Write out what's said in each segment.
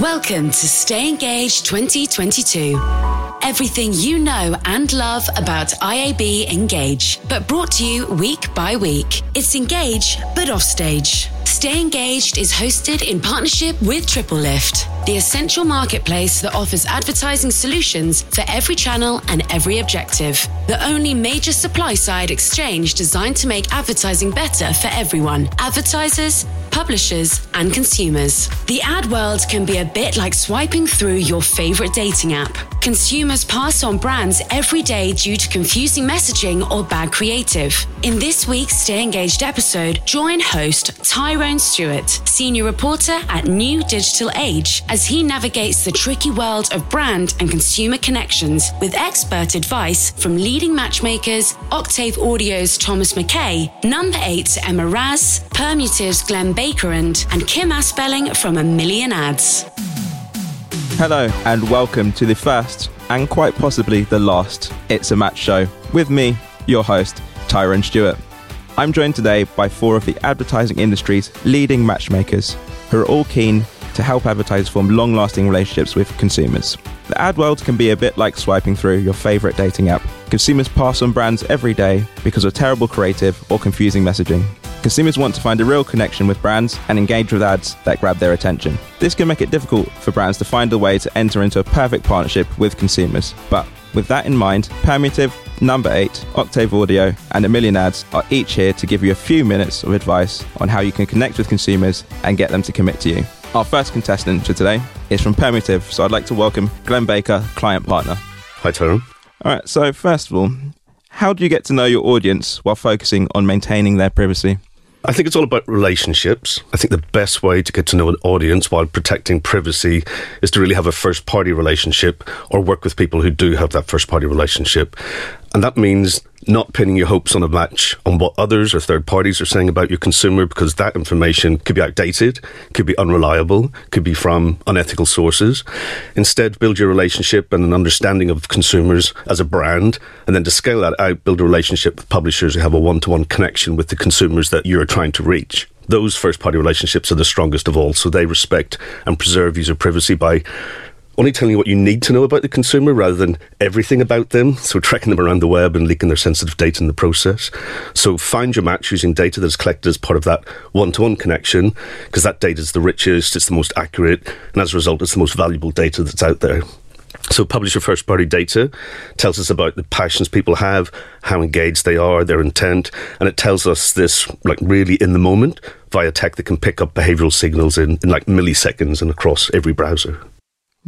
Welcome to Stay Engaged 2022. Everything you know and love about IAB Engage, but brought to you week by week. It's Engage, but offstage. Stay Engaged is hosted in partnership with TripleLift, the essential marketplace that offers advertising solutions for every channel and every objective. The only major supply side exchange designed to make advertising better for everyone advertisers, publishers, and consumers. The ad world can be a bit like swiping through your favorite dating app. Consumers pass on brands every day due to confusing messaging or bad creative. In this week's Stay Engaged episode, join host Tyrone Stewart, senior reporter at New Digital Age, as he navigates the tricky world of brand and consumer connections with expert advice from leading matchmakers, Octave Audio's Thomas McKay, Number 8's Emma Raz, Permutive's Glenn Bakerand, and Kim Aspelling from A Million Ads. Hello, and welcome to the first and quite possibly the last It's a Match show with me, your host, Tyrone Stewart. I'm joined today by four of the advertising industry's leading matchmakers who are all keen to help advertisers form long lasting relationships with consumers. The ad world can be a bit like swiping through your favourite dating app. Consumers pass on brands every day because of terrible creative or confusing messaging. Consumers want to find a real connection with brands and engage with ads that grab their attention. This can make it difficult for brands to find a way to enter into a perfect partnership with consumers. But with that in mind, Permutive, Number 8, Octave Audio, and A Million Ads are each here to give you a few minutes of advice on how you can connect with consumers and get them to commit to you. Our first contestant for today is from Permutive, so I'd like to welcome Glenn Baker, client partner. Hi, Tyrone. All right, so first of all, how do you get to know your audience while focusing on maintaining their privacy? I think it's all about relationships. I think the best way to get to know an audience while protecting privacy is to really have a first party relationship or work with people who do have that first party relationship. And that means not pinning your hopes on a match on what others or third parties are saying about your consumer because that information could be outdated, could be unreliable, could be from unethical sources. Instead, build your relationship and an understanding of consumers as a brand, and then to scale that out, build a relationship with publishers who have a one to one connection with the consumers that you're trying to reach those first party relationships are the strongest of all. So they respect and preserve user privacy by only telling you what you need to know about the consumer rather than everything about them. So tracking them around the web and leaking their sensitive data in the process. So find your match using data that's collected as part of that one-to-one connection because that data is the richest, it's the most accurate, and as a result, it's the most valuable data that's out there. So, publisher first party data tells us about the passions people have, how engaged they are, their intent, and it tells us this like really in the moment via tech that can pick up behavioral signals in, in like milliseconds and across every browser.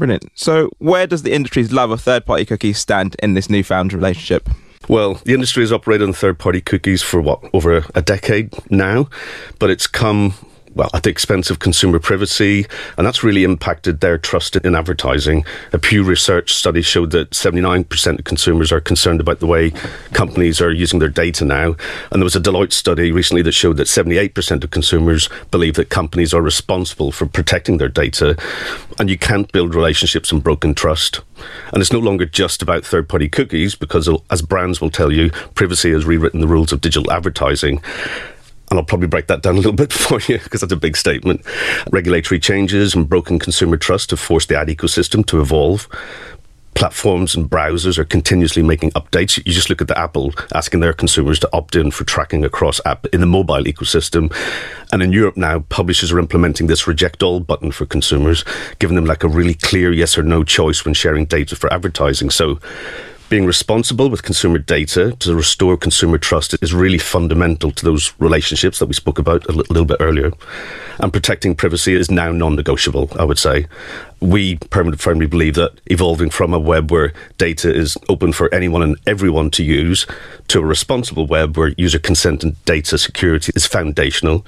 Brilliant. So, where does the industry's love of third party cookies stand in this newfound relationship? Well, the industry has operated on third party cookies for what, over a decade now, but it's come well, at the expense of consumer privacy, and that's really impacted their trust in advertising. A Pew Research study showed that 79% of consumers are concerned about the way companies are using their data now. And there was a Deloitte study recently that showed that 78% of consumers believe that companies are responsible for protecting their data. And you can't build relationships on broken trust. And it's no longer just about third party cookies, because as brands will tell you, privacy has rewritten the rules of digital advertising and I'll probably break that down a little bit for you because that's a big statement. Regulatory changes and broken consumer trust have forced the ad ecosystem to evolve. Platforms and browsers are continuously making updates. You just look at the Apple asking their consumers to opt in for tracking across app in the mobile ecosystem. And in Europe now, publishers are implementing this reject all button for consumers, giving them like a really clear yes or no choice when sharing data for advertising. So being responsible with consumer data to restore consumer trust is really fundamental to those relationships that we spoke about a little bit earlier. And protecting privacy is now non negotiable, I would say we firmly believe that evolving from a web where data is open for anyone and everyone to use to a responsible web where user consent and data security is foundational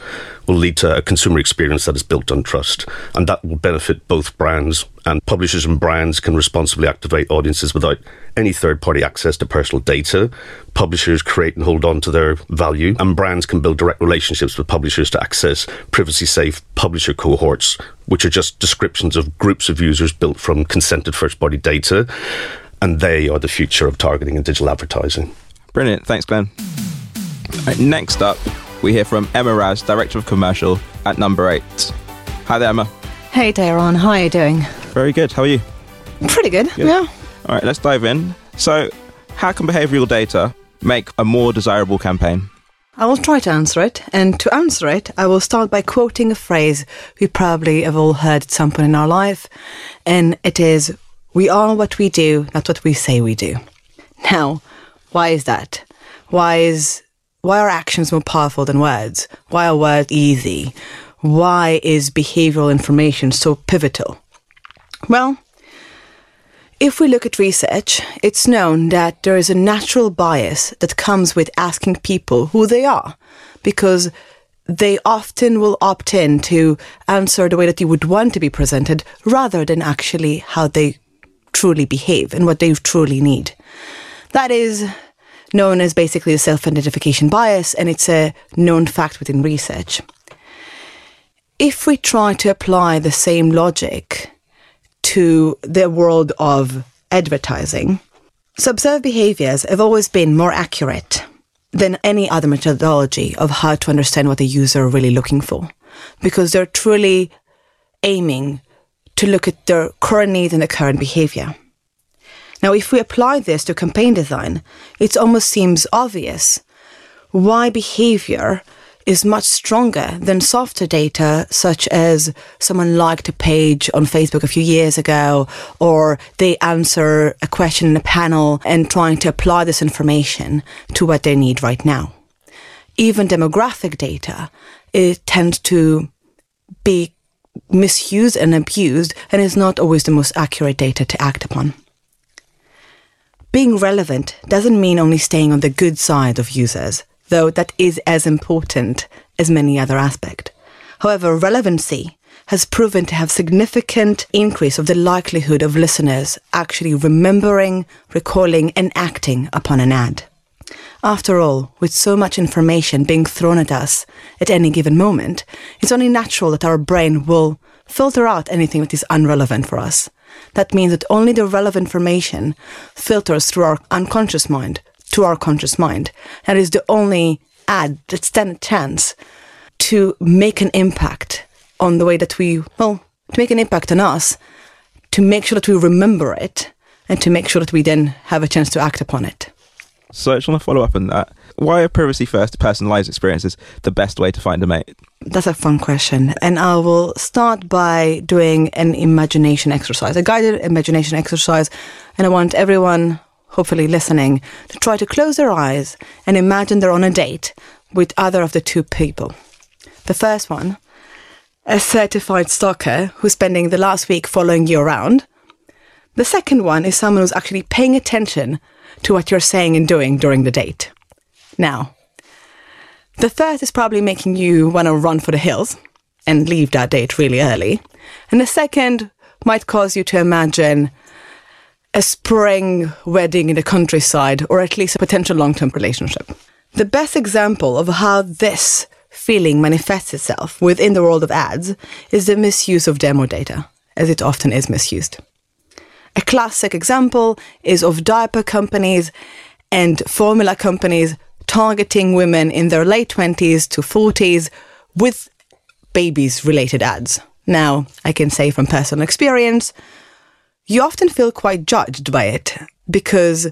will lead to a consumer experience that is built on trust. And that will benefit both brands and publishers and brands can responsibly activate audiences without any third party access to personal data. Publishers create and hold on to their value, and brands can build direct relationships with publishers to access privacy safe publisher cohorts which are just descriptions of groups of users built from consented first party data. And they are the future of targeting and digital advertising. Brilliant. Thanks, Glenn. Right, next up, we hear from Emma Raz, Director of Commercial at Number 8. Hi there, Emma. Hey, Tyrone, how are you doing? Very good. How are you? Pretty good, Good. yeah. All right, let's dive in. So, how can behavioral data make a more desirable campaign? I will try to answer it, and to answer it, I will start by quoting a phrase we probably have all heard at some point in our life, and it is, We are what we do, not what we say we do. Now, why is that? Why is why are actions more powerful than words? Why are words easy? Why is behavioral information so pivotal? Well, if we look at research, it's known that there is a natural bias that comes with asking people who they are, because they often will opt in to answer the way that you would want to be presented rather than actually how they truly behave and what they truly need. That is known as basically a self identification bias, and it's a known fact within research. If we try to apply the same logic to the world of advertising, subserve behaviors have always been more accurate than any other methodology of how to understand what the user are really looking for because they're truly aiming to look at their current needs and their current behavior. Now, if we apply this to campaign design, it almost seems obvious why behavior is much stronger than softer data, such as someone liked a page on Facebook a few years ago, or they answer a question in a panel and trying to apply this information to what they need right now. Even demographic data, it tends to be misused and abused and is not always the most accurate data to act upon. Being relevant doesn't mean only staying on the good side of users, though that is as important as many other aspects. However, relevancy has proven to have significant increase of the likelihood of listeners actually remembering, recalling and acting upon an ad. After all, with so much information being thrown at us at any given moment, it's only natural that our brain will filter out anything that is unrelevant for us. That means that only the relevant information filters through our unconscious mind to our conscious mind. That is the only ad that stands a chance to make an impact on the way that we, well, to make an impact on us, to make sure that we remember it, and to make sure that we then have a chance to act upon it. So, I just want to follow up on that. Why are privacy first personalized experiences the best way to find a mate? That's a fun question. And I will start by doing an imagination exercise, a guided imagination exercise. And I want everyone, hopefully listening, to try to close their eyes and imagine they're on a date with either of the two people. The first one, a certified stalker who's spending the last week following you around. The second one is someone who's actually paying attention to what you're saying and doing during the date. Now, the third is probably making you want to run for the hills and leave that date really early. And the second might cause you to imagine a spring wedding in the countryside or at least a potential long term relationship. The best example of how this feeling manifests itself within the world of ads is the misuse of demo data, as it often is misused. A classic example is of diaper companies and formula companies targeting women in their late 20s to 40s with babies related ads. Now, I can say from personal experience, you often feel quite judged by it because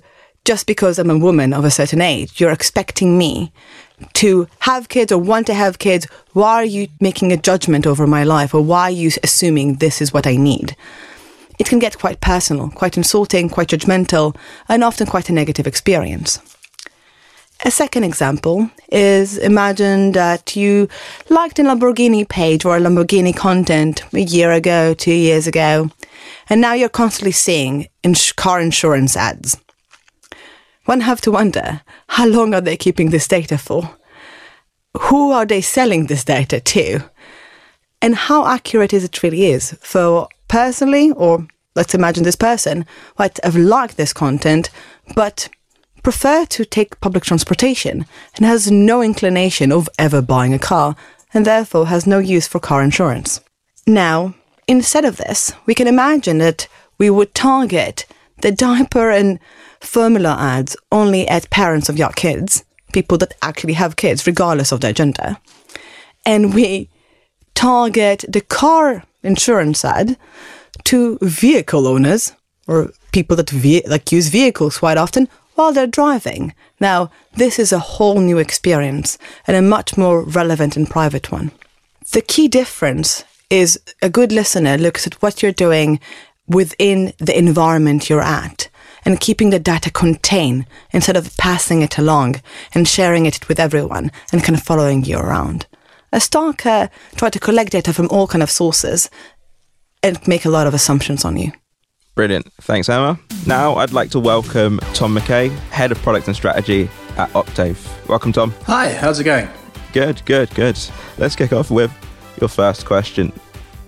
just because I'm a woman of a certain age, you're expecting me to have kids or want to have kids. Why are you making a judgment over my life or why are you assuming this is what I need? It can get quite personal, quite insulting, quite judgmental, and often quite a negative experience. A second example is imagine that you liked a Lamborghini page or a Lamborghini content a year ago, two years ago, and now you're constantly seeing ins- car insurance ads. One have to wonder how long are they keeping this data for? Who are they selling this data to? And how accurate is it really is? For personally, or let's imagine this person might have liked this content, but prefer to take public transportation and has no inclination of ever buying a car and therefore has no use for car insurance. Now, instead of this, we can imagine that we would target the diaper and formula ads only at parents of young kids, people that actually have kids, regardless of their gender. And we target the car insurance ad to vehicle owners or people that ve- like use vehicles quite often while they're driving. Now, this is a whole new experience and a much more relevant and private one. The key difference is a good listener looks at what you're doing within the environment you're at and keeping the data contained instead of passing it along and sharing it with everyone and kind of following you around. A stalker try to collect data from all kind of sources and make a lot of assumptions on you. Brilliant. Thanks, Emma. Now I'd like to welcome Tom McKay, Head of Product and Strategy at Octave. Welcome, Tom. Hi, how's it going? Good, good, good. Let's kick off with your first question.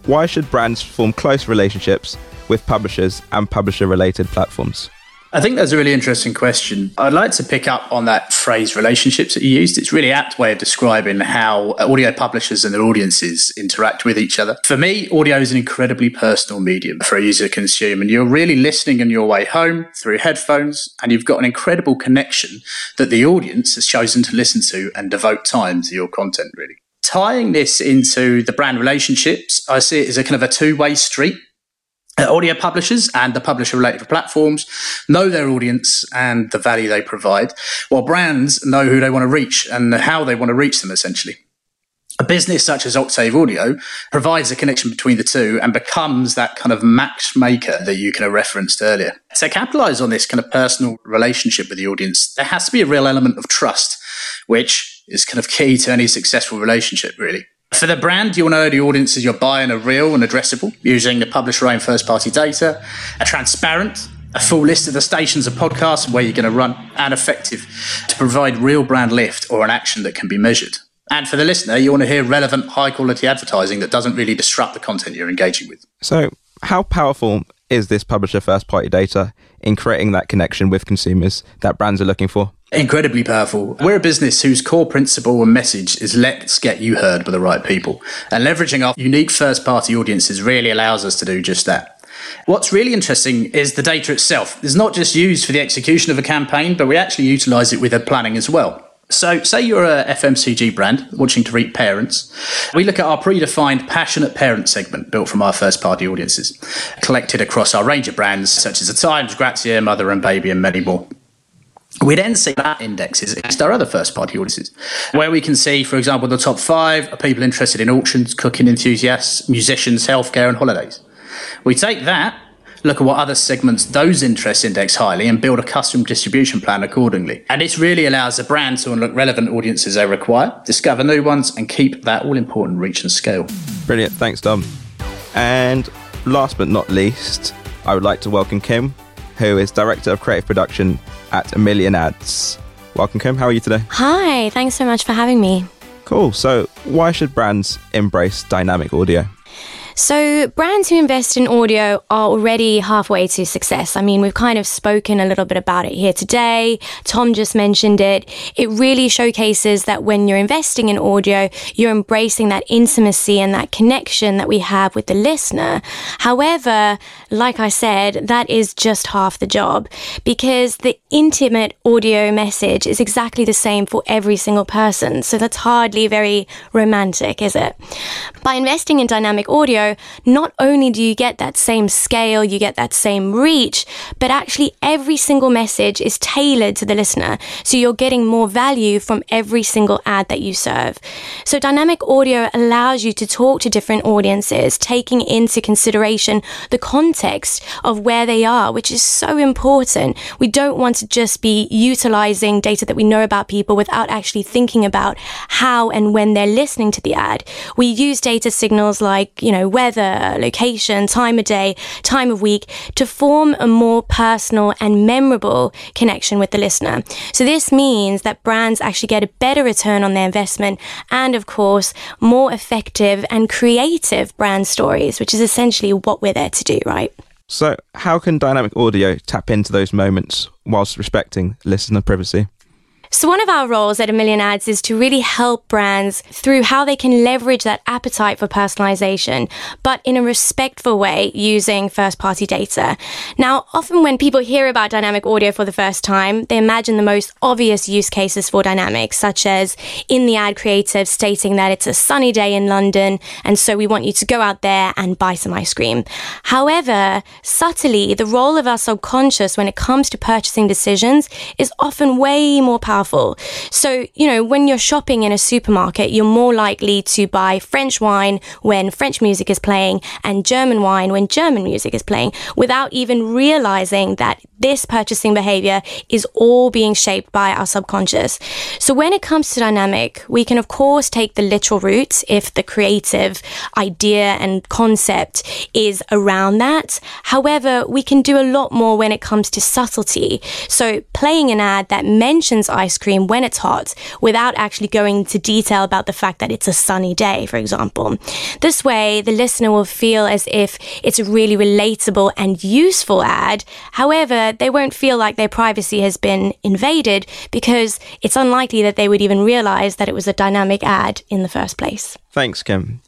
Why should brands form close relationships with publishers and publisher related platforms? I think that's a really interesting question. I'd like to pick up on that phrase relationships that you used. It's really apt way of describing how uh, audio publishers and their audiences interact with each other. For me, audio is an incredibly personal medium for a user to consume, and you're really listening on your way home through headphones, and you've got an incredible connection that the audience has chosen to listen to and devote time to your content, really. Tying this into the brand relationships, I see it as a kind of a two way street uh, audio publishers and the publisher related platforms know their audience and the value they provide, while brands know who they want to reach and how they want to reach them essentially. A business such as Octave Audio provides a connection between the two and becomes that kind of matchmaker that you kind of referenced earlier. To capitalize on this kind of personal relationship with the audience, there has to be a real element of trust, which is kind of key to any successful relationship, really. For the brand, you want to know the audiences you're buying are real and addressable using the publisher owned first party data, a transparent, a full list of the stations and podcasts where you're going to run, and effective to provide real brand lift or an action that can be measured. And for the listener, you want to hear relevant, high quality advertising that doesn't really disrupt the content you're engaging with. So, how powerful is this publisher first party data in creating that connection with consumers that brands are looking for? Incredibly powerful. We're a business whose core principle and message is let's get you heard by the right people. And leveraging our unique first party audiences really allows us to do just that. What's really interesting is the data itself. It's not just used for the execution of a campaign, but we actually utilize it with the planning as well. So, say you're a FMCG brand watching to reach parents. We look at our predefined passionate parent segment built from our first party audiences, collected across our range of brands such as The Times, Grazia, Mother and Baby, and many more. We then see that indexes against our other first party audiences, where we can see, for example, the top five are people interested in auctions, cooking enthusiasts, musicians, healthcare, and holidays. We take that, look at what other segments those interests index highly, and build a custom distribution plan accordingly. And this really allows the brand to unlock relevant audiences they require, discover new ones, and keep that all important reach and scale. Brilliant. Thanks, Dom. And last but not least, I would like to welcome Kim, who is Director of Creative Production at A Million Ads. Welcome, Kim. How are you today? Hi, thanks so much for having me. Cool. So, why should brands embrace dynamic audio? So, brands who invest in audio are already halfway to success. I mean, we've kind of spoken a little bit about it here today. Tom just mentioned it. It really showcases that when you're investing in audio, you're embracing that intimacy and that connection that we have with the listener. However, like I said, that is just half the job because the intimate audio message is exactly the same for every single person. So, that's hardly very romantic, is it? By investing in dynamic audio, not only do you get that same scale, you get that same reach, but actually every single message is tailored to the listener. So you're getting more value from every single ad that you serve. So dynamic audio allows you to talk to different audiences, taking into consideration the context of where they are, which is so important. We don't want to just be utilizing data that we know about people without actually thinking about how and when they're listening to the ad. We use data signals like, you know, weather, location, time of day, time of week to form a more personal and memorable connection with the listener. So this means that brands actually get a better return on their investment and of course more effective and creative brand stories, which is essentially what we're there to do, right? So, how can dynamic audio tap into those moments whilst respecting listener privacy? So, one of our roles at A Million Ads is to really help brands through how they can leverage that appetite for personalization, but in a respectful way using first party data. Now, often when people hear about dynamic audio for the first time, they imagine the most obvious use cases for dynamics, such as in the ad creative stating that it's a sunny day in London, and so we want you to go out there and buy some ice cream. However, subtly, the role of our subconscious when it comes to purchasing decisions is often way more powerful powerful. So, you know, when you're shopping in a supermarket, you're more likely to buy French wine when French music is playing and German wine when German music is playing without even realizing that this purchasing behavior is all being shaped by our subconscious. So when it comes to dynamic, we can of course take the literal route if the creative idea and concept is around that. However, we can do a lot more when it comes to subtlety. So playing an ad that mentions ice ice cream when it's hot without actually going into detail about the fact that it's a sunny day, for example. This way, the listener will feel as if it's a really relatable and useful ad. However, they won't feel like their privacy has been invaded because it's unlikely that they would even realize that it was a dynamic ad in the first place. Thanks, Kim.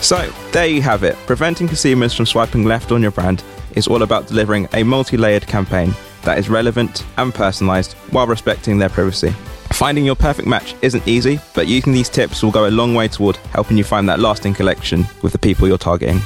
So, there you have it. Preventing consumers from swiping left on your brand is all about delivering a multi layered campaign that is relevant and personalised while respecting their privacy. Finding your perfect match isn't easy, but using these tips will go a long way toward helping you find that lasting connection with the people you're targeting.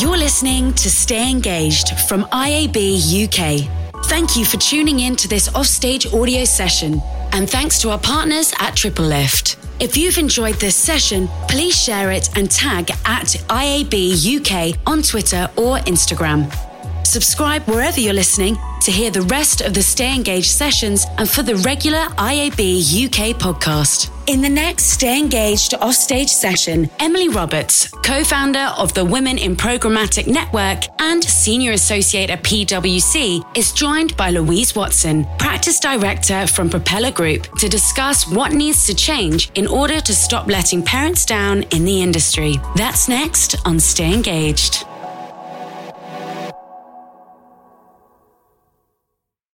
You're listening to Stay Engaged from IAB UK. Thank you for tuning in to this offstage audio session, and thanks to our partners at TripleLift. If you've enjoyed this session, please share it and tag at IAB UK on Twitter or Instagram. Subscribe wherever you're listening to hear the rest of the Stay Engaged sessions and for the regular IAB UK podcast. In the next Stay Engaged offstage session, Emily Roberts, co founder of the Women in Programmatic Network and senior associate at PwC, is joined by Louise Watson, practice director from Propeller Group, to discuss what needs to change in order to stop letting parents down in the industry. That's next on Stay Engaged.